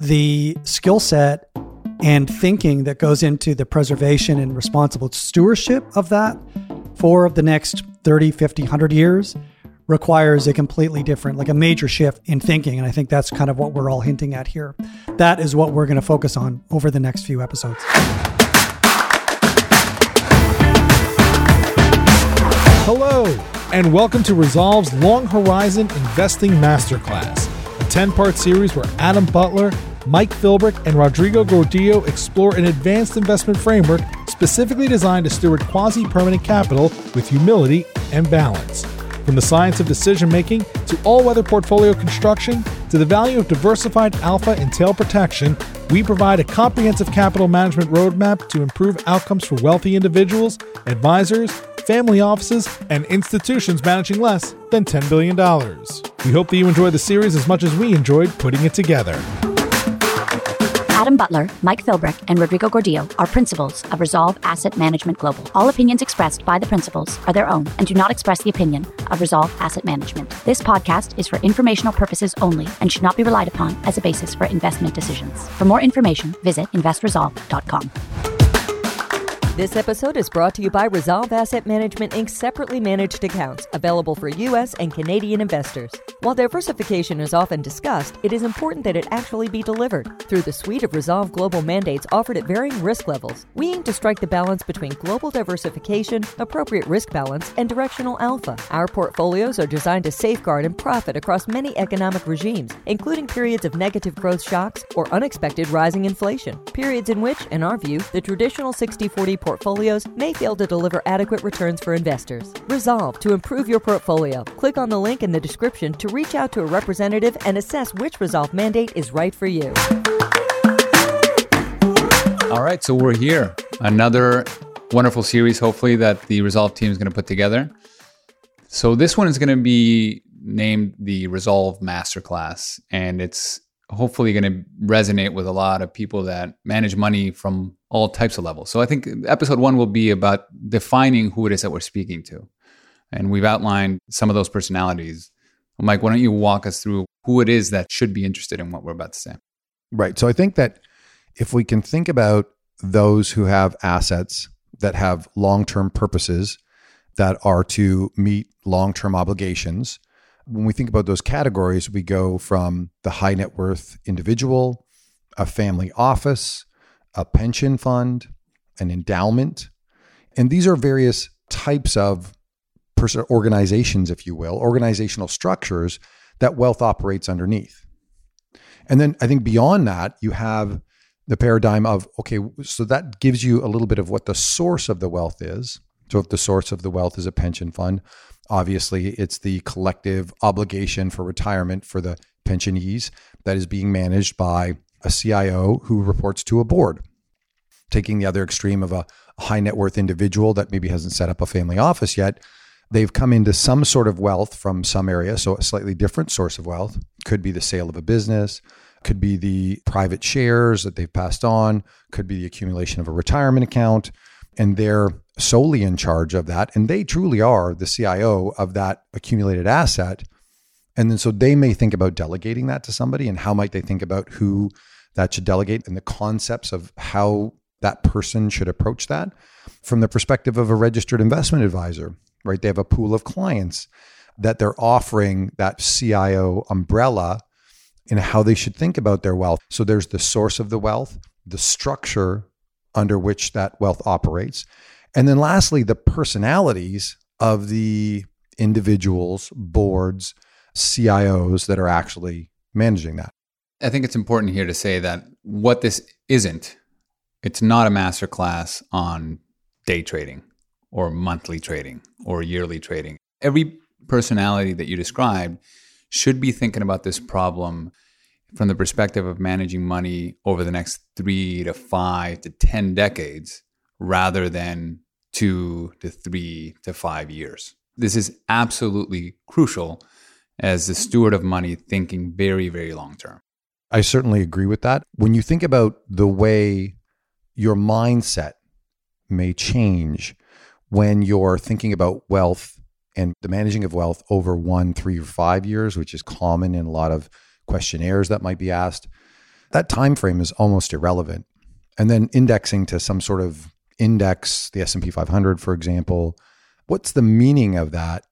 the skill set and thinking that goes into the preservation and responsible stewardship of that for the next 30, 50, 100 years requires a completely different, like a major shift in thinking. And I think that's kind of what we're all hinting at here. That is what we're going to focus on over the next few episodes. Hello, and welcome to Resolve's Long Horizon Investing Masterclass, 10 part series where Adam Butler, Mike Philbrick, and Rodrigo Gordillo explore an advanced investment framework specifically designed to steward quasi permanent capital with humility and balance. From the science of decision making to all weather portfolio construction to the value of diversified alpha and tail protection, we provide a comprehensive capital management roadmap to improve outcomes for wealthy individuals, advisors, family offices, and institutions managing less than $10 billion. We hope that you enjoy the series as much as we enjoyed putting it together. Adam Butler, Mike Philbrick, and Rodrigo Gordillo are principals of Resolve Asset Management Global. All opinions expressed by the principals are their own and do not express the opinion of Resolve Asset Management. This podcast is for informational purposes only and should not be relied upon as a basis for investment decisions. For more information, visit investresolve.com. This episode is brought to you by Resolve Asset Management Inc.'s separately managed accounts, available for U.S. and Canadian investors. While diversification is often discussed, it is important that it actually be delivered. Through the suite of Resolve global mandates offered at varying risk levels, we aim to strike the balance between global diversification, appropriate risk balance, and directional alpha. Our portfolios are designed to safeguard and profit across many economic regimes, including periods of negative growth shocks or unexpected rising inflation, periods in which, in our view, the traditional 60 40 portfolios may fail to deliver adequate returns for investors. Resolve to improve your portfolio. Click on the link in the description to reach out to a representative and assess which Resolve mandate is right for you. All right, so we're here. Another wonderful series, hopefully, that the Resolve team is going to put together. So this one is going to be named the Resolve Masterclass, and it's hopefully going to resonate with a lot of people that manage money from all types of levels. So I think episode one will be about defining who it is that we're speaking to. And we've outlined some of those personalities. Mike, why don't you walk us through who it is that should be interested in what we're about to say? Right. So I think that if we can think about those who have assets that have long term purposes that are to meet long term obligations, when we think about those categories, we go from the high net worth individual, a family office, a pension fund, an endowment. And these are various types of person organizations, if you will, organizational structures that wealth operates underneath. And then I think beyond that, you have the paradigm of okay, so that gives you a little bit of what the source of the wealth is. So if the source of the wealth is a pension fund, Obviously, it's the collective obligation for retirement for the pensionees that is being managed by a CIO who reports to a board. Taking the other extreme of a high net worth individual that maybe hasn't set up a family office yet, they've come into some sort of wealth from some area. So, a slightly different source of wealth could be the sale of a business, could be the private shares that they've passed on, could be the accumulation of a retirement account. And they're solely in charge of that. And they truly are the CIO of that accumulated asset. And then so they may think about delegating that to somebody and how might they think about who that should delegate and the concepts of how that person should approach that from the perspective of a registered investment advisor, right? They have a pool of clients that they're offering that CIO umbrella in how they should think about their wealth. So there's the source of the wealth, the structure under which that wealth operates, and then lastly, the personalities of the individuals, boards, CIOs that are actually managing that. I think it's important here to say that what this isn't, it's not a masterclass on day trading or monthly trading or yearly trading. Every personality that you described should be thinking about this problem from the perspective of managing money over the next three to five to 10 decades rather than two to three to five years. This is absolutely crucial as the steward of money thinking very, very long term. I certainly agree with that. When you think about the way your mindset may change when you're thinking about wealth and the managing of wealth over one, three, or five years, which is common in a lot of questionnaires that might be asked, that time frame is almost irrelevant. And then indexing to some sort of index, the S&P 500 for example, what's the meaning of that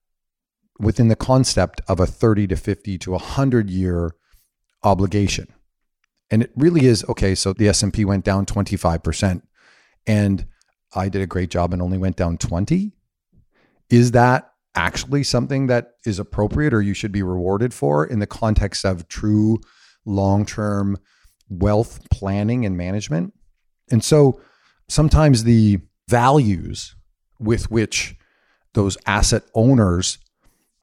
within the concept of a 30 to 50 to 100 year obligation? And it really is okay, so the S&P went down 25% and I did a great job and only went down 20. Is that actually something that is appropriate or you should be rewarded for in the context of true long-term wealth planning and management? And so sometimes the values with which those asset owners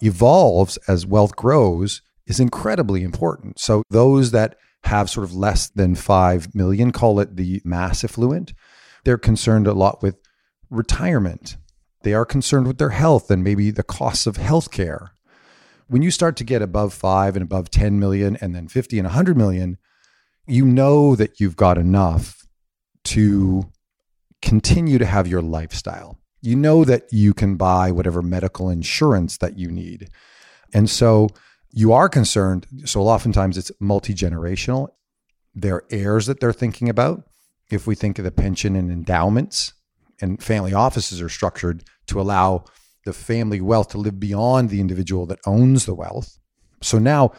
evolves as wealth grows is incredibly important. So those that have sort of less than 5 million call it the mass affluent they're concerned a lot with retirement. They are concerned with their health and maybe the costs of healthcare. When you start to get above 5 and above 10 million and then 50 and 100 million, you know that you've got enough to continue to have your lifestyle. You know that you can buy whatever medical insurance that you need. And so you are concerned. So oftentimes it's multi generational. There are heirs that they're thinking about if we think of the pension and endowments and family offices are structured to allow the family wealth to live beyond the individual that owns the wealth. So now,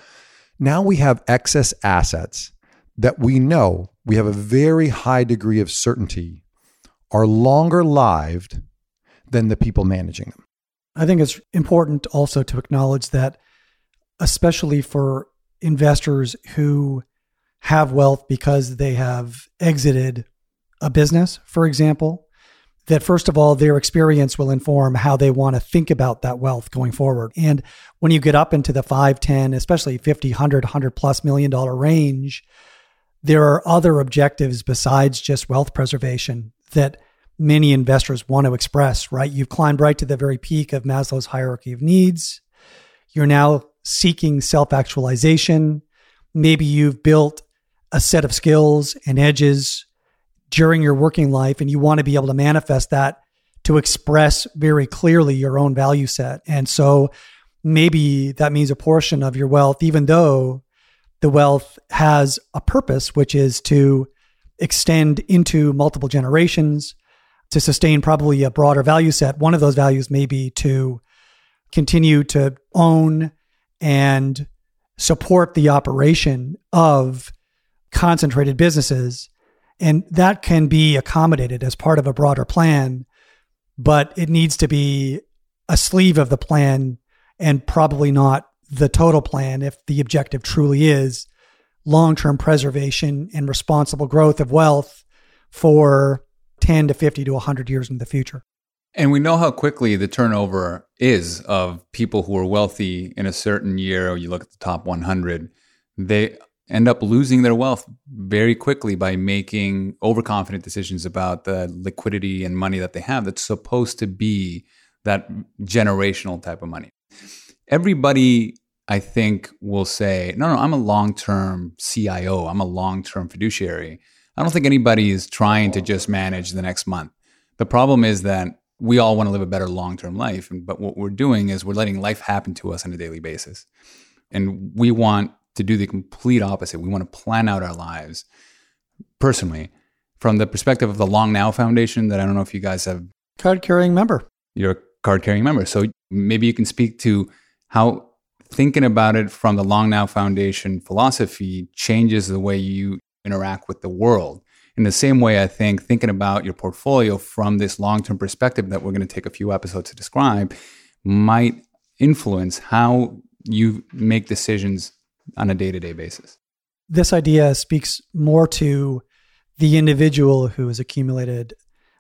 now we have excess assets that we know we have a very high degree of certainty are longer lived than the people managing them. I think it's important also to acknowledge that, especially for investors who have wealth because they have exited a business, for example, that first of all, their experience will inform how they want to think about that wealth going forward. And when you get up into the 5, 10, especially 50, 100, 100 plus million dollar range, there are other objectives besides just wealth preservation that many investors want to express, right? You've climbed right to the very peak of Maslow's hierarchy of needs. You're now seeking self actualization. Maybe you've built a set of skills and edges during your working life and you want to be able to manifest that to express very clearly your own value set. And so maybe that means a portion of your wealth, even though the wealth has a purpose, which is to extend into multiple generations, to sustain probably a broader value set. One of those values may be to continue to own and support the operation of concentrated businesses. And that can be accommodated as part of a broader plan, but it needs to be a sleeve of the plan and probably not the total plan if the objective truly is long term preservation and responsible growth of wealth for 10 to 50 to 100 years in the future. And we know how quickly the turnover is of people who are wealthy in a certain year, you look at the top 100, they end up losing their wealth very quickly by making overconfident decisions about the liquidity and money that they have that's supposed to be that generational type of money. Everybody, I think, will say, no, no, I'm a long term CIO, I'm a long term fiduciary. I don't think anybody is trying to just manage the next month. The problem is that we all want to live a better long term life. But what we're doing is we're letting life happen to us on a daily basis. And we want to do the complete opposite. We want to plan out our lives personally from the perspective of the Long Now Foundation that I don't know if you guys have card carrying member. You're a card carrying member. So maybe you can speak to how thinking about it from the Long Now Foundation philosophy changes the way you interact with the world. In the same way, I think thinking about your portfolio from this long term perspective that we're going to take a few episodes to describe might influence how you make decisions on a day to day basis. This idea speaks more to the individual who has accumulated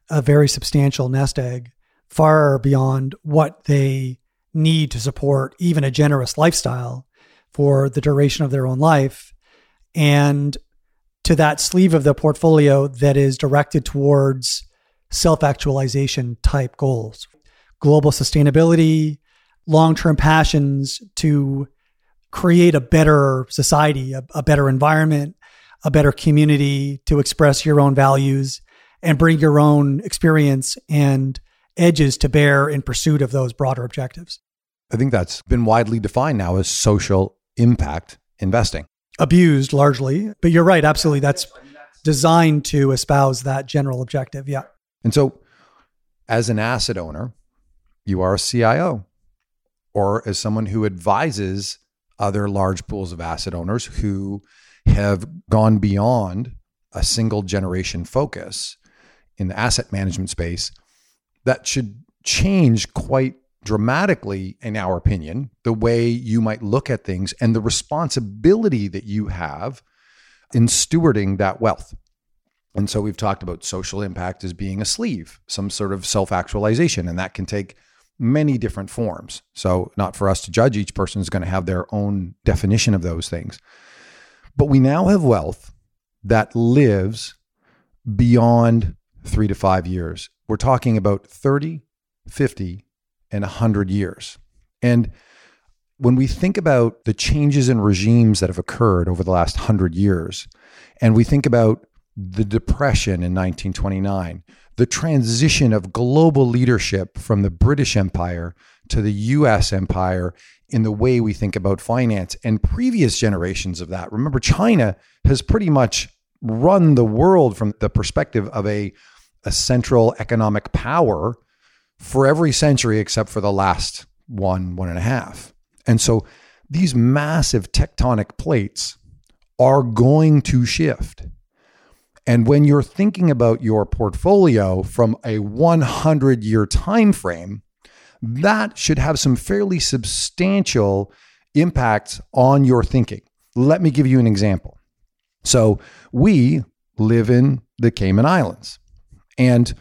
a very substantial nest egg far beyond what they need to support even a generous lifestyle for the duration of their own life. And to that sleeve of the portfolio that is directed towards self actualization type goals, global sustainability, long term passions to create a better society, a, a better environment, a better community to express your own values and bring your own experience and edges to bear in pursuit of those broader objectives. I think that's been widely defined now as social impact investing. Abused largely. But you're right, absolutely. That's designed to espouse that general objective. Yeah. And so, as an asset owner, you are a CIO, or as someone who advises other large pools of asset owners who have gone beyond a single generation focus in the asset management space, that should change quite dramatically, in our opinion, the way you might look at things and the responsibility that you have in stewarding that wealth. And so we've talked about social impact as being a sleeve, some sort of self actualization, and that can take many different forms. So, not for us to judge, each person is going to have their own definition of those things. But we now have wealth that lives beyond three to five years. We're talking about 30, 50, and 100 years. And when we think about the changes in regimes that have occurred over the last 100 years, and we think about the Depression in 1929, the transition of global leadership from the British Empire to the US Empire in the way we think about finance and previous generations of that. Remember, China has pretty much run the world from the perspective of a, a central economic power for every century except for the last one, one and a half. And so these massive tectonic plates are going to shift. And when you're thinking about your portfolio from a 100 year time frame, that should have some fairly substantial impacts on your thinking. Let me give you an example. So, we live in the Cayman Islands. And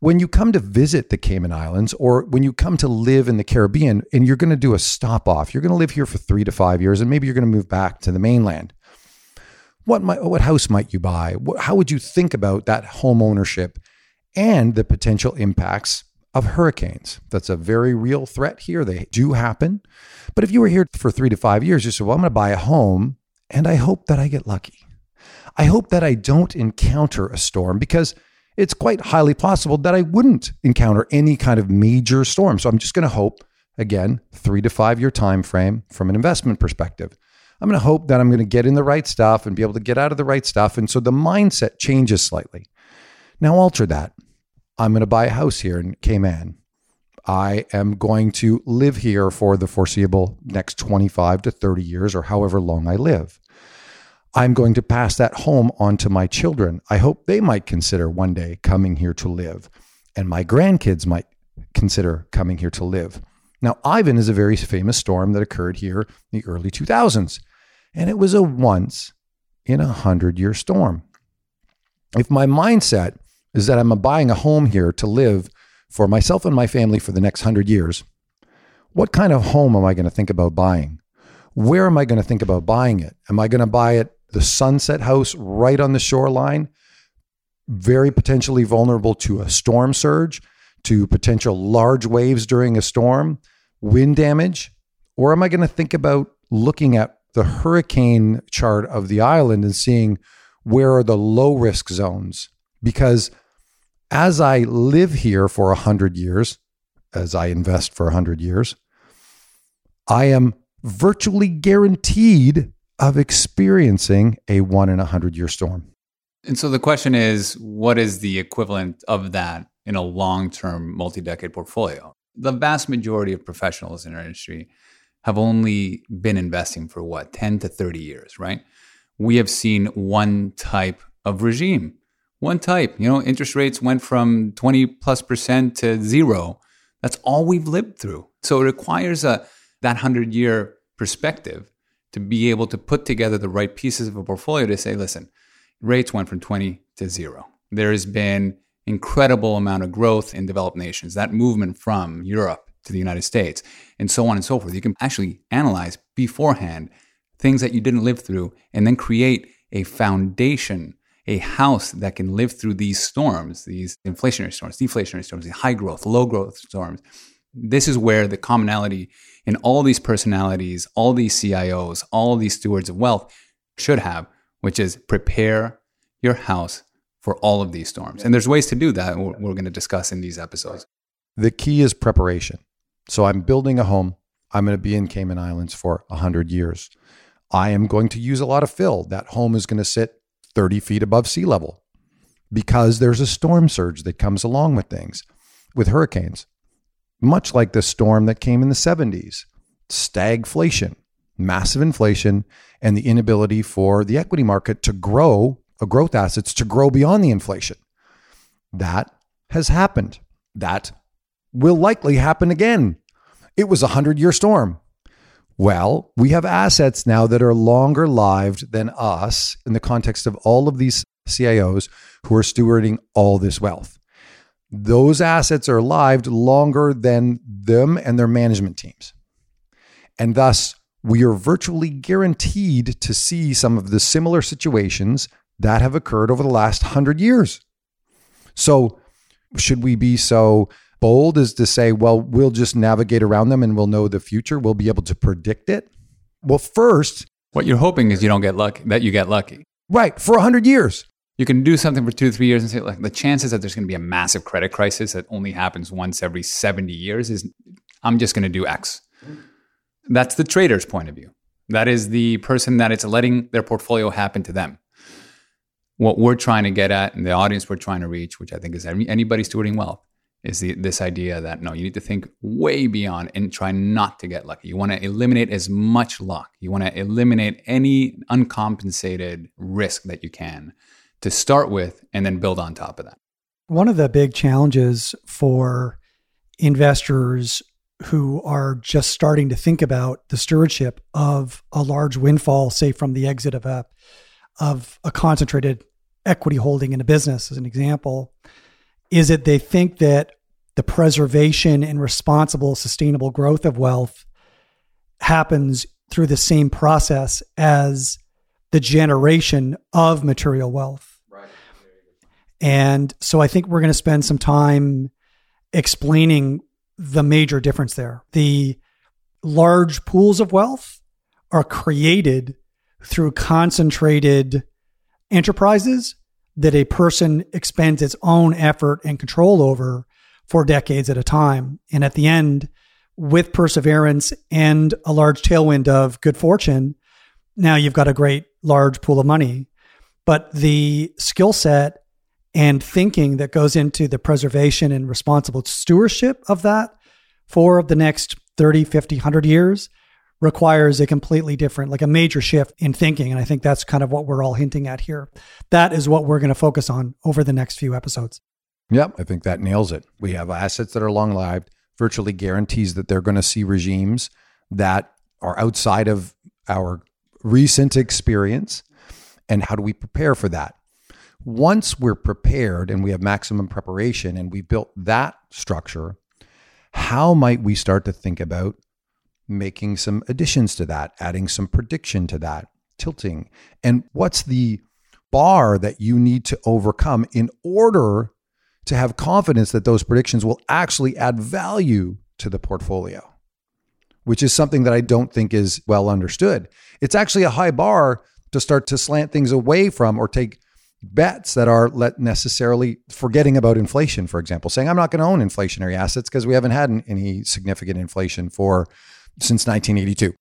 when you come to visit the Cayman Islands or when you come to live in the Caribbean and you're going to do a stop off, you're going to live here for three to five years and maybe you're going to move back to the mainland. What might, what house might you buy? How would you think about that home ownership and the potential impacts of hurricanes? That's a very real threat here. They do happen. But if you were here for three to five years, you said, well, I'm going to buy a home and I hope that I get lucky. I hope that I don't encounter a storm because it's quite highly possible that I wouldn't encounter any kind of major storm. So I'm just going to hope again, three to five year time frame from an investment perspective. I'm going to hope that I'm going to get in the right stuff and be able to get out of the right stuff. And so the mindset changes slightly. Now, alter that. I'm going to buy a house here in Cayman. I am going to live here for the foreseeable next 25 to 30 years or however long I live. I'm going to pass that home on to my children. I hope they might consider one day coming here to live, and my grandkids might consider coming here to live. Now, Ivan is a very famous storm that occurred here in the early 2000s and it was a once in a hundred year storm. If my mindset is that I'm buying a home here to live for myself and my family for the next hundred years, what kind of home am I going to think about buying? Where am I going to think about buying it? Am I going to buy it the sunset house right on the shoreline, very potentially vulnerable to a storm surge, to potential large waves during a storm, wind damage? Or am I going to think about looking at the hurricane chart of the island and seeing where are the low risk zones. Because as I live here for 100 years, as I invest for 100 years, I am virtually guaranteed of experiencing a one in a 100 year storm. And so the question is what is the equivalent of that in a long term, multi decade portfolio? The vast majority of professionals in our industry have only been investing for what, 10 to 30 years, right? We have seen one type of regime, one type. You know, interest rates went from 20 plus percent to zero. That's all we've lived through. So it requires a that 100 year perspective to be able to put together the right pieces of a portfolio to say, listen, rates went from 20 to zero. There has been incredible amount of growth in developed nations. That movement from Europe to the United States, and so on and so forth. You can actually analyze beforehand things that you didn't live through and then create a foundation, a house that can live through these storms, these inflationary storms, deflationary storms, the high growth, low growth storms. This is where the commonality in all these personalities, all these CIOs, all these stewards of wealth should have, which is prepare your house for all of these storms. And there's ways to do that we're, we're going to discuss in these episodes. The key is preparation. So I'm building a home. I'm going to be in Cayman Islands for 100 years. I am going to use a lot of fill. That home is going to sit 30 feet above sea level because there's a storm surge that comes along with things, with hurricanes, much like the storm that came in the 70s stagflation, massive inflation, and the inability for the equity market to grow, a growth assets to grow beyond the inflation. That has happened. That will likely happen again. It was a 100 year storm. Well, we have assets now that are longer lived than us in the context of all of these CIOs who are stewarding all this wealth. Those assets are lived longer than them and their management teams. And thus, we are virtually guaranteed to see some of the similar situations that have occurred over the last hundred years. So, should we be so bold as to say, well, we'll just navigate around them and we'll know the future? We'll be able to predict it? Well, first, what you're hoping is you don't get lucky, that you get lucky. Right, for 100 years. You can do something for two, three years and say, like, the chances that there's going to be a massive credit crisis that only happens once every 70 years is, I'm just going to do X. That's the trader's point of view. That is the person that it's letting their portfolio happen to them. What we're trying to get at and the audience we're trying to reach, which I think is anybody stewarding wealth, is the, this idea that no, you need to think way beyond and try not to get lucky. You want to eliminate as much luck. You want to eliminate any uncompensated risk that you can to start with and then build on top of that. One of the big challenges for investors who are just starting to think about the stewardship of a large windfall, say from the exit of a of a concentrated equity holding in a business, as an example, is that they think that the preservation and responsible, sustainable growth of wealth happens through the same process as the generation of material wealth. And so I think we're going to spend some time explaining the major difference there. The large pools of wealth are created through concentrated enterprises that a person expends its own effort and control over for decades at a time. And at the end, with perseverance and a large tailwind of good fortune, now you've got a great large pool of money. But the skill set and thinking that goes into the preservation and responsible stewardship of that for the next 30, 50, 100 years requires a completely different, like a major shift in thinking. And I think that's kind of what we're all hinting at here. That is what we're going to focus on over the next few episodes. Yep, I think that nails it. We have assets that are long lived, virtually guarantees that they're going to see regimes that are outside of our recent experience. And how do we prepare for that? Once we're prepared and we have maximum preparation and we built that structure, how might we start to think about making some additions to that, adding some prediction to that, tilting? And what's the bar that you need to overcome in order to have confidence that those predictions will actually add value to the portfolio? Which is something that I don't think is well understood. It's actually a high bar to start to slant things away from or take bets that are let necessarily forgetting about inflation, for example, saying I'm not going to own inflationary assets because we haven't had any significant inflation for since 1982.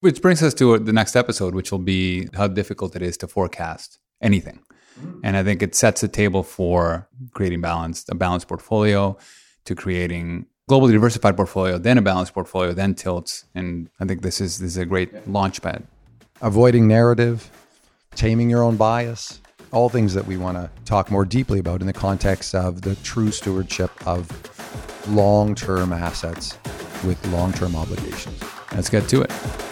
Which brings us to the next episode, which will be how difficult it is to forecast anything. Hmm. And I think it sets the table for creating balanced, a balanced portfolio, to creating globally diversified portfolio, then a balanced portfolio, then tilts. And I think this is this is a great launch pad. Avoiding narrative, taming your own bias, all things that we want to talk more deeply about in the context of the true stewardship of long term assets with long term obligations. Let's get to it.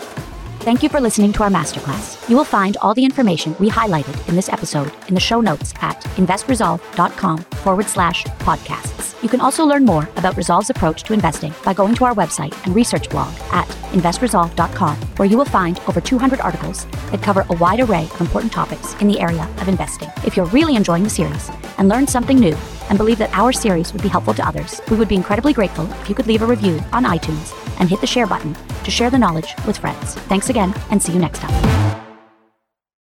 Thank you for listening to our masterclass. You will find all the information we highlighted in this episode in the show notes at investresolve.com forward slash podcasts. You can also learn more about Resolve's approach to investing by going to our website and research blog at investresolve.com, where you will find over 200 articles that cover a wide array of important topics in the area of investing. If you're really enjoying the series and learned something new and believe that our series would be helpful to others, we would be incredibly grateful if you could leave a review on iTunes and hit the share button to share the knowledge with friends. Thanks again and see you next time.